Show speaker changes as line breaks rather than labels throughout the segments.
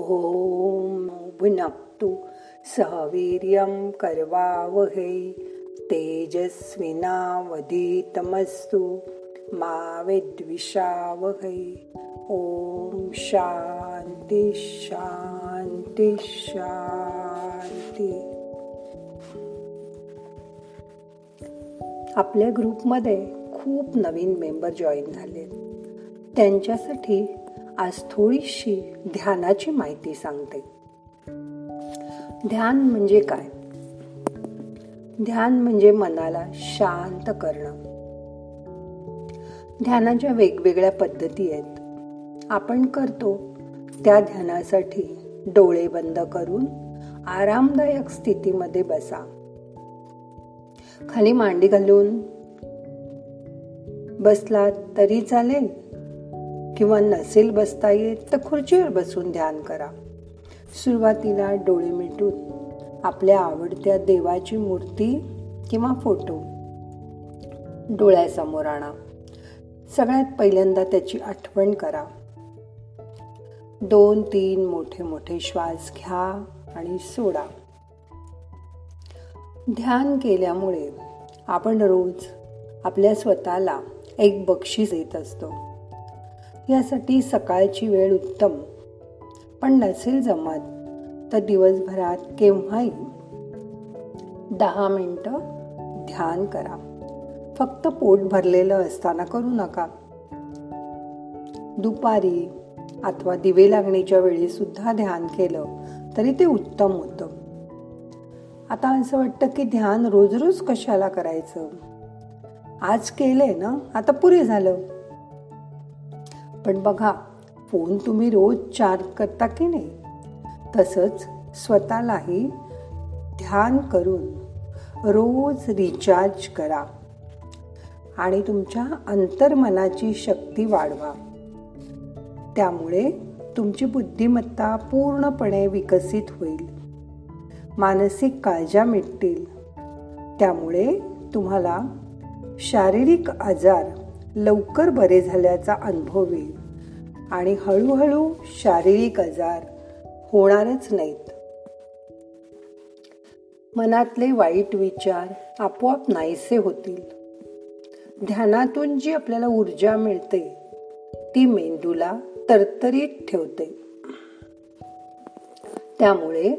ॐ भुनक्तु सहवीर्यं कर्वावहै तेजस्विनावधीतमस्तु मा विद्विषावहै। ॐ शान्ति शान्ति शान्ति। आपल्या ग्रुपमध्ये खूप नवीन मेंबर जॉईन झाले त्यांच्यासाठी आज थोडीशी ध्यानाची माहिती सांगते. ध्यान म्हणजे काय? ध्यान म्हणजे मनाला शांत करणं. ध्यानाच्या वेगवेगळ्या पद्धती आहेत. आपण करतो त्या ध्यानासाठी डोळे बंद करून आरामदायक स्थितीमध्ये बसा. खाली मांडी घालून बसलात तरी चालेल? किंवा नसेल बसता येत तर खुर्चीवर बसून ध्यान करा. सुरुवातीला डोळे मिटून आपल्या आवडत्या देवाची मूर्ती किंवा फोटो डोळ्यासमोर आणा. सगळ्यात पहिल्यांदा त्याची आठवण करा. दोन तीन मोठे मोठे श्वास घ्या आणि सोडा. ध्यान केल्यामुळे आपण रोज आपल्या स्वतःला एक बक्षीस देत असतो. यासाठी सकाळची वेळ उत्तम. पण नसेल जमत तर दिवसभरात केव्हाही. दहा मिनटं ध्यान करा. फक्त पोट भरलेलं असताना करू नका. दुपारी अथवा दिवे लागण्याच्या वेळी सुद्धा ध्यान केलं तरी ते उत्तम होतं. आता असं वाटतं की ध्यान रोज रोज कशाला करायचं? आज केलंय ना? आता पुरे झालं. पण बघा फोन तुम्ही रोज चार्ज करता की नाही? तसंच स्वतःलाही ध्यान करून रोज रिचार्ज करा आणि तुमच्या अंतर्मनाची शक्ती वाढवा. त्यामुळे तुमची बुद्धिमत्ता पूर्णपणे विकसित होईल. मानसिक काळजा मिटतील. त्यामुळे तुम्हाला शारीरिक आजार लवकर बरे झाल्याचा अनुभव येईल. आणि हळूहळू शारीरिक आजार होणारच नाहीत. मनातले वाईट विचार आपोआप नाहीसे होतील. ध्यानातून जी आपल्याला ऊर्जा मिळते ती मेंदूला तरतरीत ठेवते. त्यामुळे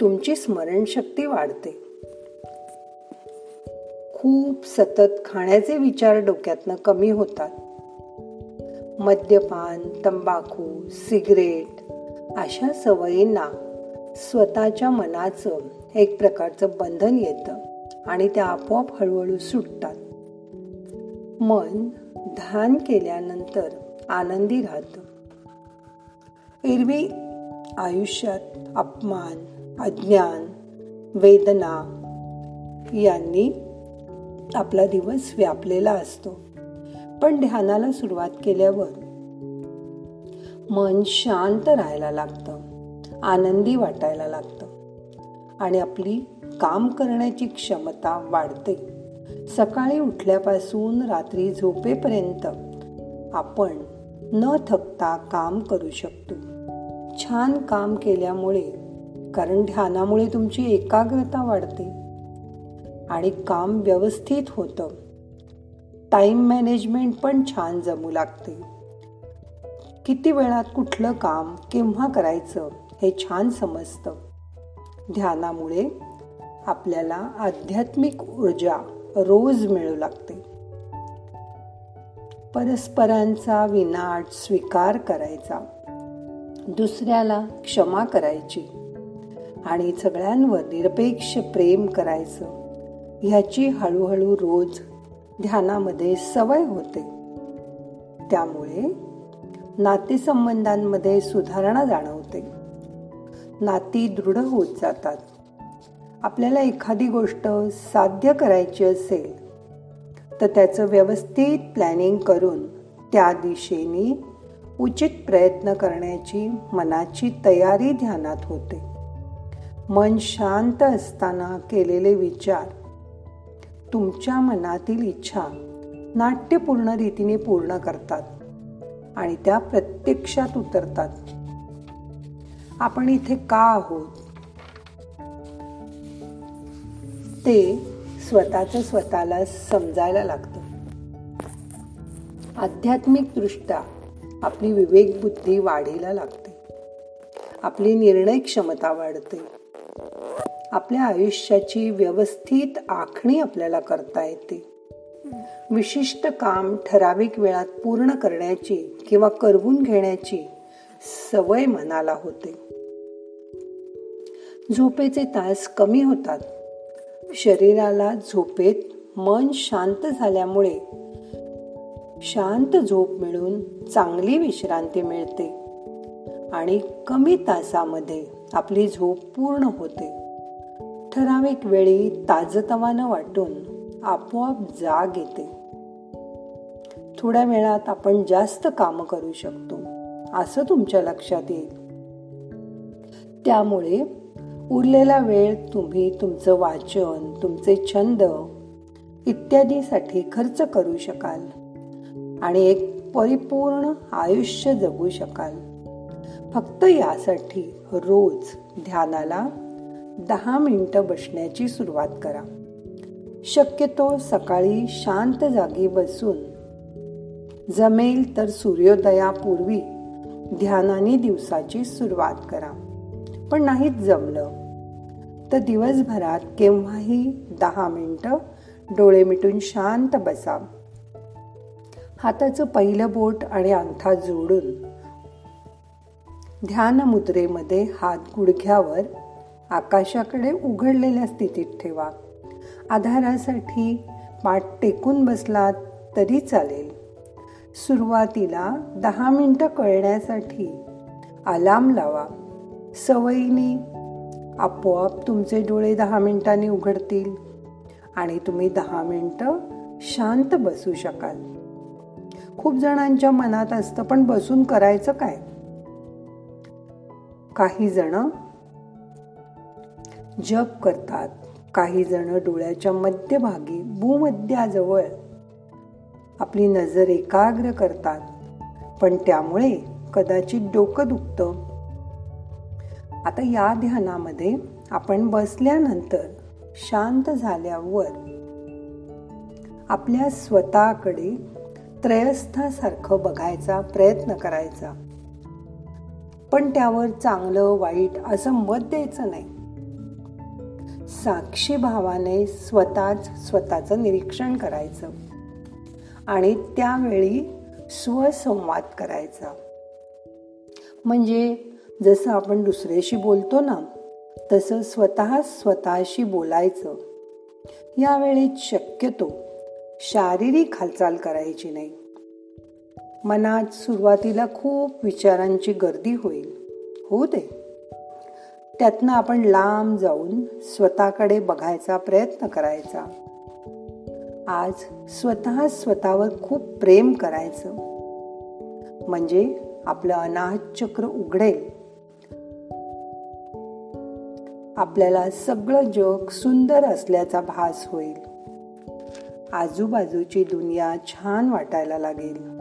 तुमची स्मरणशक्ती वाढते. खूप सतत खाण्याचे विचार डोक्यातनं कमी होतात. मद्यपान तंबाखू सिगरेट अशा सवयींना स्वतःच्या मनाचं एक प्रकारचं बंधन येतं आणि त्या आपोआप हळूहळू सुटतात. मन ध्यान केल्यानंतर आनंदी राहतं. एरवी आयुष्यात अपमान अज्ञान वेदना यांनी आपला दिवस व्यापलेला असतो. पण ध्यानाला सुरुवात केल्यावर मन शांत राहायला लागतं. आनंदी वाटायला लागतं. आणि आपली काम करण्याची क्षमता वाढते. सकाळी उठल्यापासून रात्री झोपेपर्यंत आपण न थकता काम करू शकतो. छान काम केल्यामुळे कारण ध्यानामुळे तुमची एकाग्रता वाढते. आणि काम व्यवस्थित होतं. टाइम मॅनेजमेंट पण छान जमू लागते. किती वेळात कुठलं काम केव्हा करायचं हे छान समजतं. ध्यानामुळे आपल्याला आध्यात्मिक ऊर्जा रोज मिळू लागते. परस्परांचा विनाट स्वीकार करायचा. दुसऱ्याला क्षमा करायची. आणि सगळ्यांवर निरपेक्ष प्रेम करायचं. ह्याची हळूहळू रोज ध्यानामध्ये सवय होते. त्यामुळे नातेसंबंधांमध्ये सुधारणा जाणवते. नाती दृढ होत जातात. आपल्याला एखादी गोष्ट साध्य करायची असेल तर त्याचं व्यवस्थित प्लॅनिंग करून त्या दिशेने उचित प्रयत्न करण्याची मनाची तयारी ध्यानात होते. मन शांत असताना केलेले विचार तुमच्या मनातील इच्छा नाट्यपूर्ण रीतीने पूर्ण करतात आणि त्या प्रत्यक्षात उतरतात. आपण इथे का आहोत? ते स्वतःच स्वतःला समजायला लागतं. आध्यात्मिकदृष्ट्या आपली विवेकबुद्धी वाढीला लागते. आपली निर्णय क्षमता वाढते. आपल्या आयुष्याची व्यवस्थित आखणी आपल्याला करता येते. विशिष्ट काम ठराविक वेळात पूर्ण करण्याची किंवा करवून घेण्याची सवय मनाला होते. झोपेचे तास कमी होतात. शरीराला झोपेत मन शांत झाल्यामुळे शांत झोप मिळून चांगली विश्रांती मिळते आणि कमी तासामध्ये आपली झोप पूर्ण होते. ठराविक वेळी ताजतवानं वाटून आपोआप जाग येते. थोड्या वेळात आपण जास्त काम करू शकतो असं तुमच्या लक्षात येईल. त्यामुळे उरलेला वेळ तुम्ही तुमचं वाचन तुमचे छंद इत्यादीसाठी खर्च करू शकाल आणि एक परिपूर्ण आयुष्य जगू शकाल. फक्त यासाठी रोज ध्यानाला दहा मिनटं बसण्याची सुरुवात करा. शक्यतो सकाळी शांत जागी बसून. जमेल तर सूर्योदयापूर्वी ध्यानाने दिवसाची सुरुवात करा. पण नाहीच जमलं तर दिवसभरात केव्हाही दहा मिनटं डोळे मिटून शांत बसा. हाताचं पहिलं बोट आणि अंगठा जोडून. ध्यान मुद्रेमध्ये हात गुडघ्यावर आकाशाकडे उघडलेल्या स्थितीत ठेवा. आधारासाठी पाठ टेकून बसलात तरी चालेल. सुरुवातीला दहा मिनटं कळण्यासाठी अलाम लावा. सवयीने आपोआप तुमचे डोळे दहा मिनिटांनी उघडतील आणि तुम्ही दहा मिनटं शांत बसू शकाल. खूप जणांच्या मनात असतं पण बसून करायचं काय? काही जण जप करतात. काही जण डोळ्याच्या मध्यभागी भूमध्याजवळ आपली नजर एकाग्र करतात. पण त्यामुळे कदाचित डोकं दुखतं. आता या ध्यानामध्ये आपण बसल्यानंतर शांत झाल्यावर आपल्या स्वतःकडे त्रयस्थासारखं बघायचा प्रयत्न करायचा. पण त्यावर चांगलं वाईट असं मत द्यायचं नाही. साक्षी भावाने स्वतःच स्वतःचं निरीक्षण करायचं. आणि त्यावेळी स्वसंवाद करायचा. म्हणजे जसं आपण दुसऱ्याशी बोलतो ना तसं स्वतः स्वतःशी बोलायचं. यावेळी शक्यतो शारीरिक हालचाल करायची नाही. मनात सुरुवातीला खूप विचारांची गर्दी होईल. होऊ दे. त्यातनं आपण लांब जाऊन स्वतःकडे बघायचा प्रयत्न करायचा. आज स्वतः स्वतःवर खूप प्रेम करायचं. म्हणजे आपलं अनाहत चक्र उघडेल. आपल्याला सगळं जग सुंदर असल्याचा भास होईल. आजूबाजूची दुनिया छान वाटायला लागेल.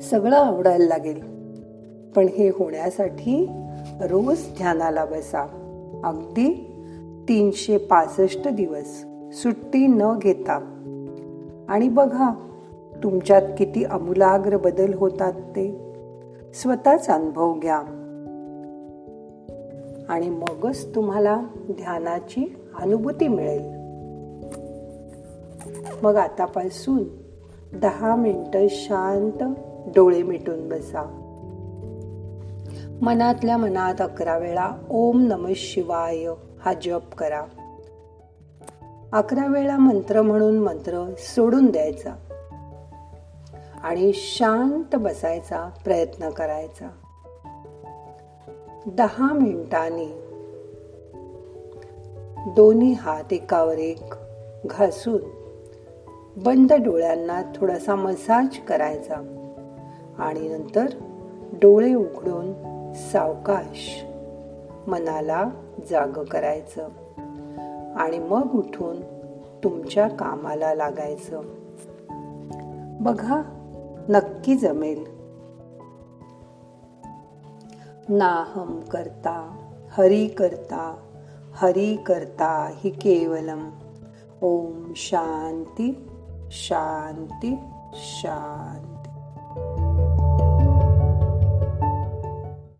सगळं आवडायला लागेल. पण हे होण्यासाठी रोज ध्यानाला बसा. अगदी तीनशे पासष्ट दिवस सुट्टी न घेता. आणि बघा तुमच्यात किती अमूलाग्र बदल होतात ते. स्वतःच अनुभव घ्या. आणि मगच तुम्हाला ध्यानाची अनुभूती मिळेल. मग आतापासून दहा मिनटं शांत डोळे मिटून बसा. मनातल्या मनात अकरा वेळा ओम नम शिवाय हा जप करा. अकरा वेळा मंत्र म्हणून मंत्र सोडून द्यायचा. आणि शांत बसायचा प्रयत्न करायचा. दहा मिनिटांनी. दोन्ही हात एकावर एक घासून बंद डोळ्यांना थोडासा मसाज करायचा. आणि नंतर डोळे उघडून सावकाश मनाला जाग करायचं आणि मग उठून तुमच्या कामाला लागायचं. बघा नक्की जमेल. नाहम करता हरी करता हरी करता हि केवलम. ओम शांती शांती शांती.